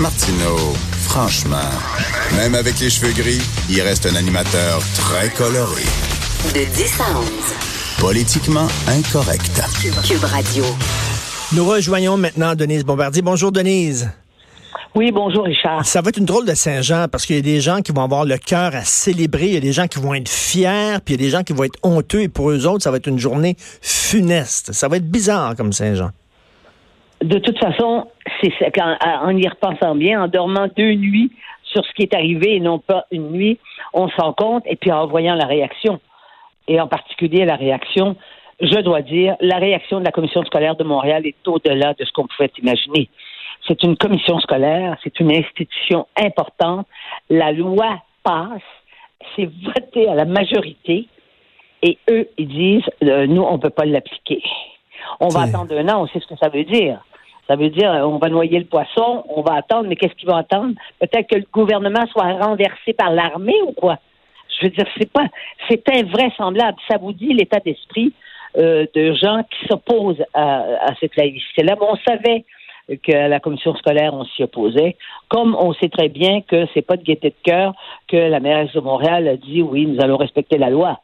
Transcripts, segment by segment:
Martineau, franchement, même avec les cheveux gris, il reste un animateur très coloré. De 10 à 11. Politiquement incorrect. Cube Radio. Nous rejoignons maintenant Denise Bombardier. Bonjour Denise. Oui, bonjour Richard. Ça va être une drôle de Saint-Jean parce qu'il y a des gens qui vont avoir le cœur à célébrer, il y a des gens qui vont être fiers, puis il y a des gens qui vont être honteux et pour eux autres, ça va être une journée funeste. Ça va être bizarre comme Saint-Jean. De toute façon, c'est en y repensant bien, en dormant deux nuits sur ce qui est arrivé et non pas une nuit, on s'en compte et puis en voyant la réaction et en particulier la réaction, je dois dire, la réaction de la commission scolaire de Montréal est au-delà de ce qu'on pouvait imaginer. C'est une commission scolaire, c'est une institution importante. La loi passe, c'est voté à la majorité, et eux, ils disent, euh, nous, on ne peut pas l'appliquer. On va attendre un an, on sait ce que ça veut dire. Ça veut dire, on va noyer le poisson, on va attendre, mais qu'est-ce qu'ils vont attendre? Peut-être que le gouvernement soit renversé par l'armée ou quoi? Je veux dire, c'est pas, c'est invraisemblable. Ça vous dit l'état d'esprit euh, de gens qui s'opposent à, à cette laïcité-là. Mais on savait que la commission scolaire, on s'y opposait. Comme on sait très bien que c'est pas de gaieté de cœur que la mairesse de Montréal a dit oui, nous allons respecter la loi.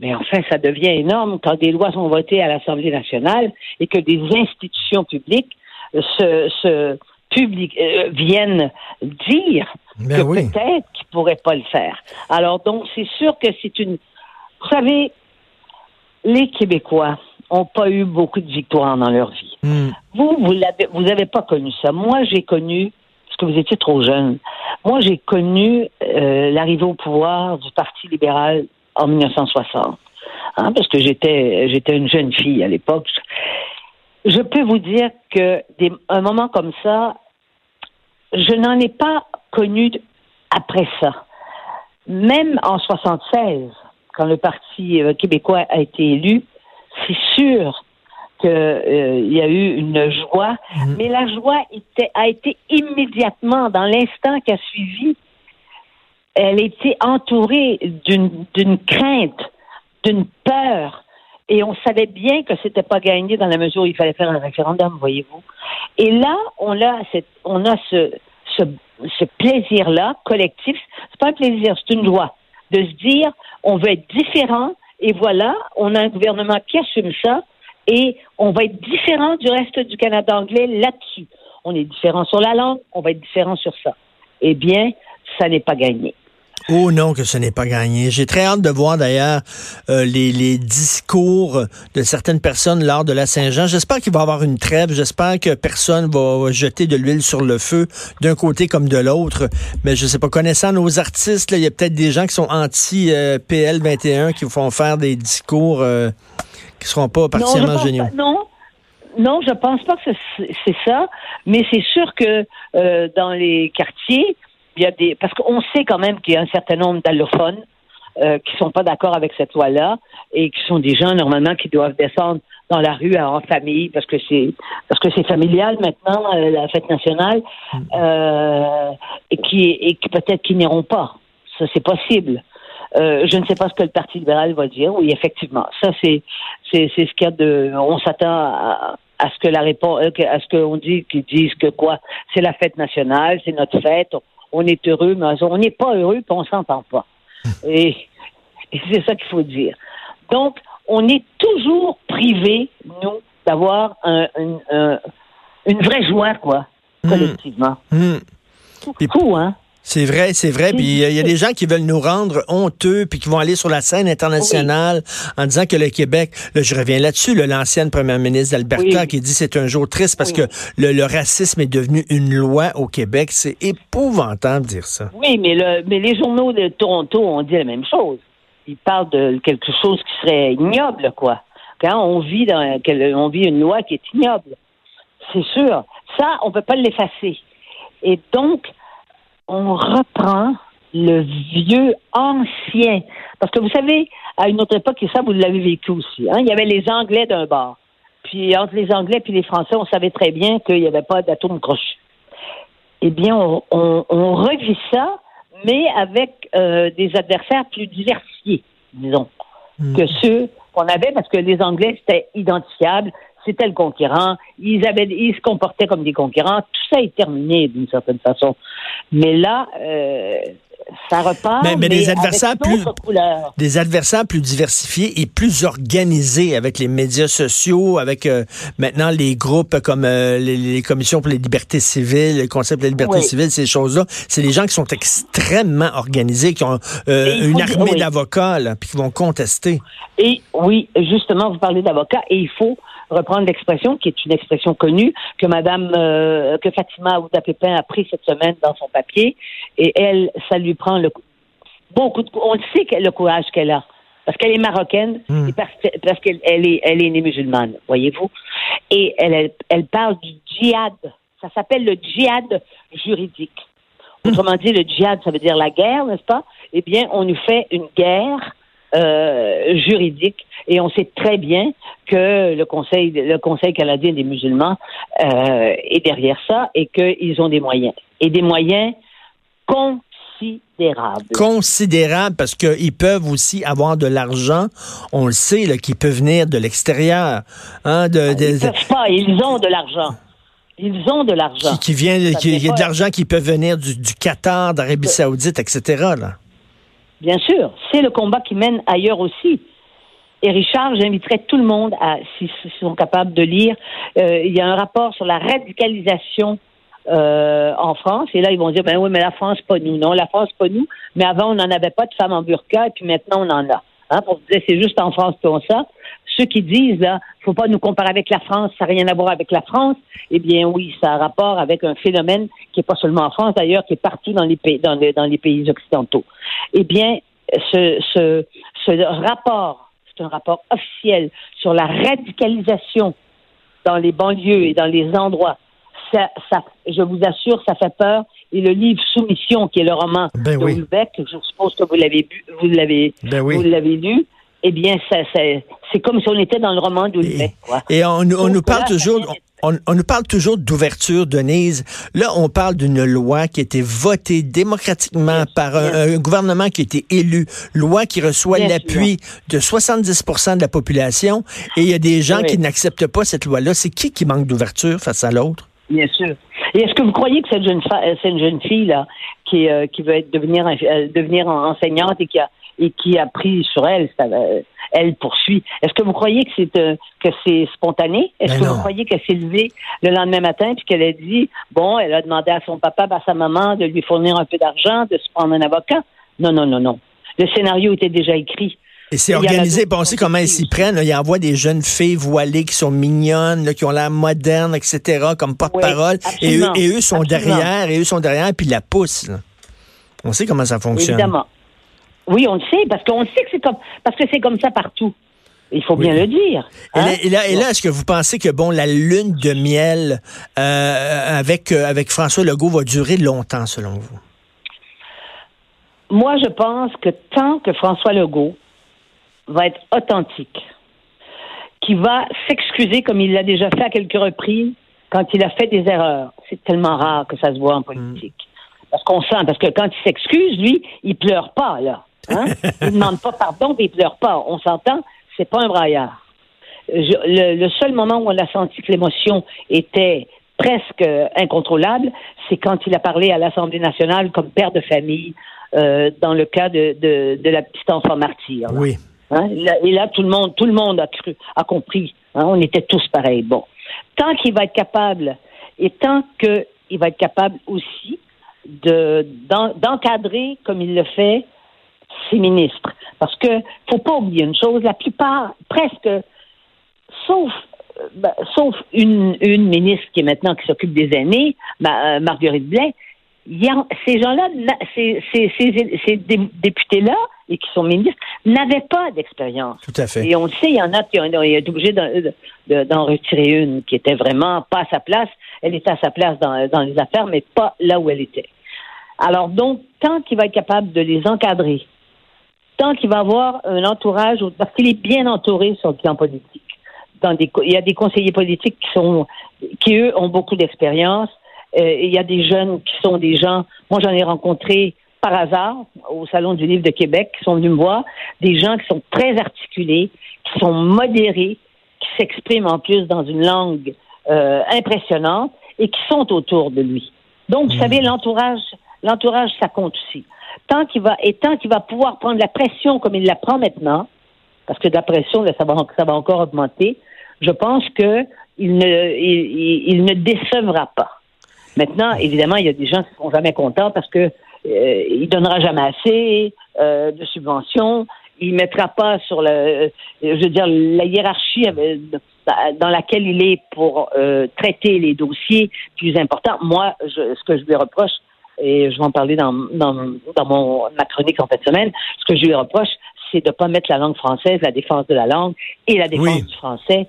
Mais enfin, ça devient énorme quand des lois sont votées à l'Assemblée nationale et que des institutions publiques se, se public, euh, viennent dire Ben que oui. peut-être qu'ils pourraient pas le faire. Alors donc, c'est sûr que c'est une. Vous savez, les Québécois ont pas eu beaucoup de victoires dans leur vie. Hmm. Vous, vous l'avez, vous avez pas connu ça. Moi, j'ai connu, parce que vous étiez trop jeune. Moi, j'ai connu euh, l'arrivée au pouvoir du Parti libéral en 1960, hein, parce que j'étais, j'étais une jeune fille à l'époque. Je peux vous dire que des, un moment comme ça, je n'en ai pas connu après ça. Même en 76, quand le Parti euh, québécois a été élu, c'est sûr qu'il y a eu une joie, mais la joie était, a été immédiatement, dans l'instant qui a suivi, elle était entourée d'une crainte, d'une peur, et on savait bien que c'était pas gagné dans la mesure où il fallait faire un référendum, voyez-vous. Et là, on a ce plaisir-là collectif. C'est pas un plaisir, c'est une joie de se dire, on veut être différent, et voilà, on a un gouvernement qui assume ça, et on va être différent du reste du Canada anglais là-dessus. On est différent sur la langue, on va être différent sur ça. Eh bien, ça n'est pas gagné. Oh non, que ce n'est pas gagné. J'ai très hâte de voir d'ailleurs euh, les, les discours de certaines personnes lors de la Saint-Jean. J'espère qu'il va y avoir une trêve. J'espère que personne va jeter de l'huile sur le feu d'un côté comme de l'autre. Mais je sais pas, connaissant nos artistes, il y a peut-être des gens qui sont anti-PL 21 qui vont faire des discours euh, qui seront pas particulièrement géniaux. pas- non, non, je pense pas que c'est c'est ça, mais c'est sûr que euh, dans les quartiers, il y a des parce qu'on sait quand même qu'il y a un certain nombre d'allophones euh, qui sont pas d'accord avec cette loi-là et qui sont des gens normalement qui doivent descendre dans la rue en famille parce que c'est parce que c'est familial maintenant euh, la fête nationale euh, et qui et qui peut-être qui n'iront pas. Ça c'est possible. Euh, je ne sais pas ce que le Parti libéral va dire. Oui, effectivement, ça c'est c'est c'est ce qu'il y a de. On s'attend à, à ce que la réponse, euh, à ce qu'on dit, qu'ils disent que quoi, c'est la fête nationale, c'est notre fête, on, est heureux, mais on n'est pas heureux, puis on s'entend pas. Et, et c'est ça qu'il faut dire. Donc, on est toujours privé, nous, d'avoir un, un- un- une vraie joie, quoi, collectivement. Hmm. C'est fou, hein? C'est vrai, c'est vrai. Puis il y, a- il y a des gens qui veulent nous rendre honteux, puis qui vont aller sur la scène internationale en disant que le Québec, là, je reviens là-dessus, là, l'ancienne première ministre d'Alberta Oui. qui dit c'est un jour triste parce Oui. que le, le racisme est devenu une loi au Québec. C'est épouvantable de dire ça. Oui, mais, le, mais les journaux de Toronto ont dit la même chose. Ils parlent de quelque chose qui serait ignoble, quoi. Quand on vit dans on vit une loi qui est ignoble, c'est sûr. Ça, on peut pas l'effacer. Et donc, on reprend le vieux ancien. Parce que vous savez, à une autre époque, et ça, vous l'avez vécu aussi, hein, il y avait les Anglais d'un bord. Puis entre les Anglais et les Français, on savait très bien qu'il n'y avait pas d'atome crochu. Eh bien, on, on, on revit ça, mais avec euh, des adversaires plus diversifiés, disons, que ceux qu'on avait, parce que les Anglais, c'était identifiable. C'était le conquérant. Ils avaient, ils se comportaient comme des conquérants. Tout ça est terminé d'une certaine façon. Mais là, euh, ça repart. Mais, mais des adversaires plus, couleurs. des adversaires plus diversifiés et plus organisés avec les médias sociaux, avec euh, maintenant les groupes comme euh, les, les, commissions pour les libertés civiles, le concept de la liberté Oui. civile, ces choses-là. C'est des gens qui sont extrêmement organisés, qui ont euh, une armée oui. d'avocats, puis qui vont contester. Et oui, justement, vous parlez d'avocat et il faut reprendre l'expression qui est une expression connue que Madame euh, que Fatima Aouda Pépin a pris cette semaine dans son papier et elle, ça lui prend le beaucoup de on le sait le courage qu'elle a parce qu'elle est marocaine Hmm. et parce, que- parce qu'elle elle est elle est née musulmane, voyez-vous. Et elle, elle elle parle du djihad. Ça s'appelle le djihad juridique. Autrement dit, le djihad, ça veut dire la guerre, n'est-ce pas? Eh bien, on nous fait une guerre euh, juridique et on sait très bien que le Conseil, le Conseil canadien des musulmans euh, est derrière ça et qu'ils ont des moyens. Et des moyens considérables. Considérable parce qu'ils peuvent aussi avoir de l'argent. On le sait, qui peut venir de l'extérieur. Hein, de, de- Ils peuvent pas, ils ont de l'argent. Ils ont de l'argent. qui, qui vient, il y a de l'argent qui peut venir du, du Qatar, d'Arabie Saoudite, etc. Là. Bien sûr, c'est le combat qui mène ailleurs aussi. Et Richard, j'inviterais tout le monde à, s'ils sont capables de lire, euh, il y a un rapport sur la radicalisation euh, en France. Et là, ils vont dire, ben oui, mais la France, pas nous. Non, la France, pas nous. Mais avant, on n'en avait pas de femmes en burqa, et puis maintenant, on en a. Hein, pour dire, c'est juste en France qu'on ça. Ceux qui disent, là, faut pas nous comparer avec la France, ça n'a rien à voir avec la France. Eh bien, oui, ça a rapport avec un phénomène qui est pas seulement en France, d'ailleurs, qui est partout dans les pays, dans les, dans les pays occidentaux. Eh bien, ce, ce, ce rapport, c'est un rapport officiel sur la radicalisation dans les banlieues et dans les endroits. Ça, ça, je vous assure, ça fait peur. Et le livre Soumission, qui est le roman Ben de oui. Je suppose que vous l'avez bu, vous l'avez, Ben oui. vous l'avez lu. Eh bien, ça, ça- c'est comme si on était dans le roman quoi. Et on, nous- on Donc nous parle là, toujours, on, on nous parle toujours d'ouverture, Denise. Là, on parle d'une loi qui a été votée démocratiquement par un, un gouvernement qui a été élu, loi qui reçoit l'appui de 70% de la population, et il y a des gens Oui. qui n'acceptent pas cette loi-là. C'est qui qui manque d'ouverture face à l'autre? Bien sûr. Et est-ce que vous croyez que cette jeune, euh, cette jeune fille là, qui, euh, qui veut être devenir euh, devenir en- enseignante et qui a et qui a pris sur elle, ça, euh, elle poursuit. Est-ce que vous croyez que c'est euh, que c'est spontané? Est-ce Ben que non. vous croyez qu'elle s'est levée le lendemain matin puis qu'elle a dit bon, elle a demandé à son papa, à sa maman de lui fournir un peu d'argent, de se prendre un avocat? Non, non, non, non. Le scénario était déjà écrit. Et c'est organisé, sont comment ils s'y prennent. là. Ils envoient des jeunes filles voilées qui sont mignonnes, là, qui ont l'air modernes, etc., comme porte-parole. et, eux, absolument. et eux sont Absolument. derrière, et eux sont derrière, puis la poussent. là. On sait comment ça fonctionne. Évidemment. Oui, on le sait, parce qu'on sait que c'est comme parce que c'est comme ça partout. Il faut Oui. bien le dire. Et hein? là, et là, et là, est-ce que vous pensez que bon, la lune de miel euh, avec euh, avec François Legault va durer longtemps, selon vous? Moi, je pense que tant que François Legault va être authentique, qui va s'excuser comme il l'a déjà fait à quelques reprises quand il a fait des erreurs, c'est tellement rare que ça se voit en politique. Parce qu'on sent, parce que quand il s'excuse, lui, il pleure pas, là. Hein? il demande pas pardon, puis il pleure pas. On s'entend, c'est pas un braillard. Je- le, le seul moment où on a senti que l'émotion était presque incontrôlable, c'est quand il a parlé à l'Assemblée nationale comme père de famille euh, dans le cas de, de, de la petite enfant martyr. là. Oui. Hein? Et là, tout le monde, tout le monde a cru, a compris. Hein? On était tous pareils. Bon, tant qu'il va être capable, et tant qu'il va être capable aussi de d'en- d'encadrer comme il le fait ses ministres, parce que faut pas oublier une chose, la plupart, presque, sauf euh, ben, sauf une, une ministre qui est maintenant qui s'occupe des aînés, ma- euh, Marguerite Blais, a- ces gens-là, ces, ces, ces, ces dé- députés-là, et qui sont ministres, n'avaient pas d'expérience. Tout à fait. Et on le sait, il y en a qui ont, été obligés d'en de- d'en retirer une qui était vraiment pas à sa place. Elle était à sa place dans, dans les affaires, mais pas là où elle était. Alors donc, tant qu'il va être capable de les encadrer, tant qu'il va avoir un entourage, parce qu'il est bien entouré sur le plan politique. Dans des, co- il y a des conseillers politiques qui sont, qui eux ont beaucoup d'expérience. Euh, et il y a des jeunes qui sont des gens. Moi, j'en ai rencontré par hasard au Salon du Livre de Québec qui sont venus me voir. Des gens qui sont très articulés, qui sont modérés, qui s'expriment en plus dans une langue euh, impressionnante et qui sont autour de lui. Donc, vous savez, l'entourage, l'entourage, ça compte aussi. Tant qu'il va, et tant qu'il va pouvoir prendre la pression comme il la prend maintenant, parce que de la pression, là, ça va, ça va encore augmenter, je pense que il ne, il, ne décevra pas. Maintenant, évidemment, il y a des gens qui ne seront jamais contents parce que euh, il donnera jamais assez euh, de subventions. Il mettra pas sur le, euh, je veux dire, la hiérarchie euh, dans laquelle il est pour traiter les dossiers plus importants. Moi, je, ce que je lui reproche, et je vais en parler dans, dans, dans mon, ma chronique en fin de semaine, ce que je lui reproche, c'est de ne pas mettre la langue française, la défense de la langue et la défense Oui. du français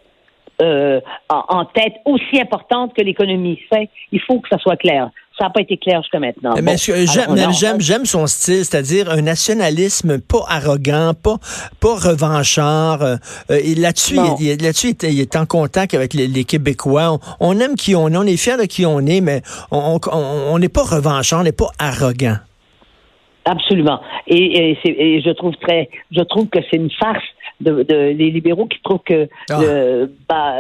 euh, en, en tête aussi importante que l'économie. C'est- Il faut que ça soit clair. Ça n'a pas été clair jusqu'à maintenant. Mais Bon, j'aime, j'aime, son style, c'est-à-dire un nationalisme pas arrogant, pas, pas revanchard. euh, et là-dessus, il, là-dessus, il, est- il est en contact avec les, les Québécois. On, on aime qui on est, on est fiers de qui on est, mais on n'est pas revanchard, on n'est pas arrogant. Absolument. Et, et je trouve très, je trouve que c'est une farce de, de- les libéraux qui trouvent que, Ah. le-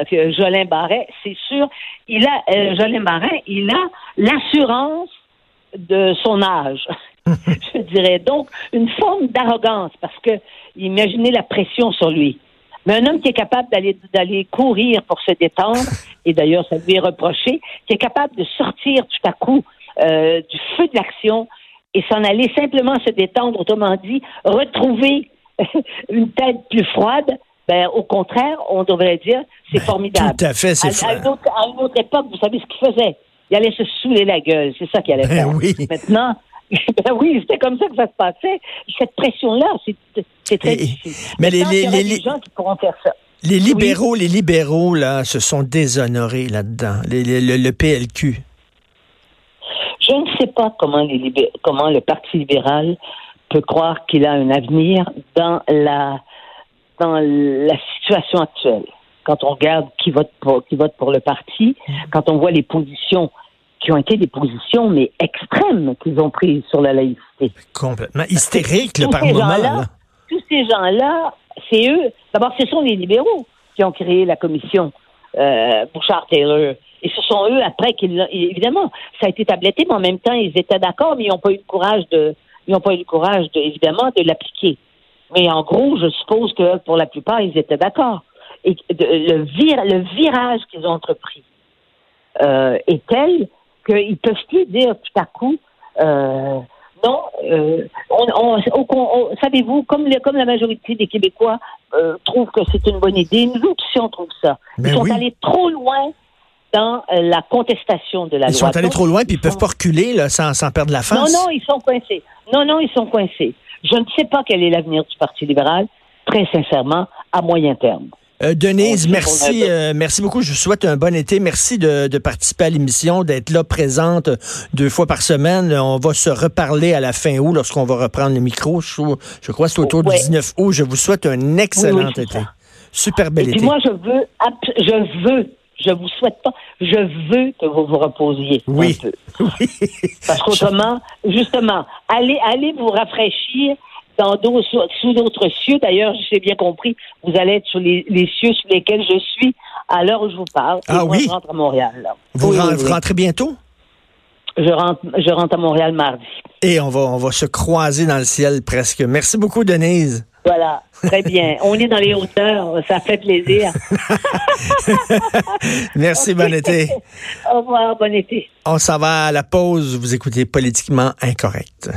que Jolin Barret, c'est sûr, il a euh, Jolin Barret, il a l'assurance de son âge. je dirais donc une forme d'arrogance parce que imaginez la pression sur lui. Mais un homme qui est capable d'aller d'aller courir pour se détendre, et d'ailleurs ça lui est reproché, qui est capable de sortir tout à coup euh, du feu de l'action et s'en aller simplement se détendre, autrement dit, retrouver une tête plus froide, ben, au contraire, on devrait dire, c'est formidable. Tout à fait, c'est à, à une autre, à une autre époque, vous savez ce qu'il faisait? Il allait se saouler la gueule, c'est ça qu'il allait Ben faire. oui. Maintenant, ben oui, c'était comme ça que ça se passait. Cette pression-là, c'est très Et- difficile. mais les- Maintenant, il y les- les- des gens qui pourront faire ça. Les libéraux, les libéraux, là, se sont déshonorés là-dedans. Le, le PLQ. Je ne sais pas comment, les comment le Parti libéral peut croire qu'il a un avenir dans la, dans la situation actuelle. Quand on regarde qui vote pour, qui vote pour le parti, quand on voit les positions qui ont été des positions, mais extrêmes qu'ils ont prises sur la laïcité. Complètement hystérique, Tous par moment. tous ces gens-là, c'est eux. D'abord, ce sont les libéraux qui ont créé la commission euh, Bouchard-Taylor. Et ce sont eux, après, qu'ils l'ont- évidemment, ça a été tabletté, mais en même temps, ils étaient d'accord, mais ils n'ont pas eu le courage de, ils n'ont pas eu le courage, de, évidemment, de l'appliquer. Mais en gros, je suppose que pour la plupart, ils étaient d'accord. Et de- le, vir- le virage qu'ils ont entrepris euh, est tel qu'ils peuvent plus dire tout à coup euh, non. euh, on, on- on- on- Savez-vous, comme, le- comme la majorité des Québécois trouvent que c'est une bonne idée, nous aussi on trouve ça. Ils Ben sont oui. allés trop loin dans euh, la contestation de la Ils loi. sont allés trop loin, puis ils ils peuvent pas reculer là, sans, sans perdre la Non, face. non, ils sont coincés. Non, non, ils sont coincés. Je ne sais pas quel est l'avenir du Parti libéral, très sincèrement, à moyen terme. Euh, Denise, merci, euh, merci beaucoup. Je vous souhaite un bon été. Merci de, de participer à l'émission, d'être là présente deux fois par semaine. On va se reparler à la fin août lorsqu'on va reprendre le micro. Je, je crois que c'est autour Ouais. du 19 août. Je vous souhaite un excellent Oui, oui, c'est été. ça. Super bel Et été. puis moi, je veux, je veux, je vous souhaite pas, je veux que vous vous reposiez Oui. un peu. oui. Parce qu'autrement, justement, allez, allez vous rafraîchir dans sous d'autres cieux. D'ailleurs, j'ai bien compris, vous allez être sur les, les cieux sur lesquels je suis à l'heure où je vous parle. Et Ah moi, oui? Je rentre à Montréal. là. Vous, Oui, oui. rentrez bientôt? Je rentre, je rentre à Montréal mardi. Et on va, on va se croiser dans le ciel presque. Merci beaucoup, Denise. Voilà, très bien. On est dans les hauteurs, ça fait plaisir. Merci, bon été. Au revoir, bon été. On s'en va à la pause. Vous écoutez Politiquement Incorrect.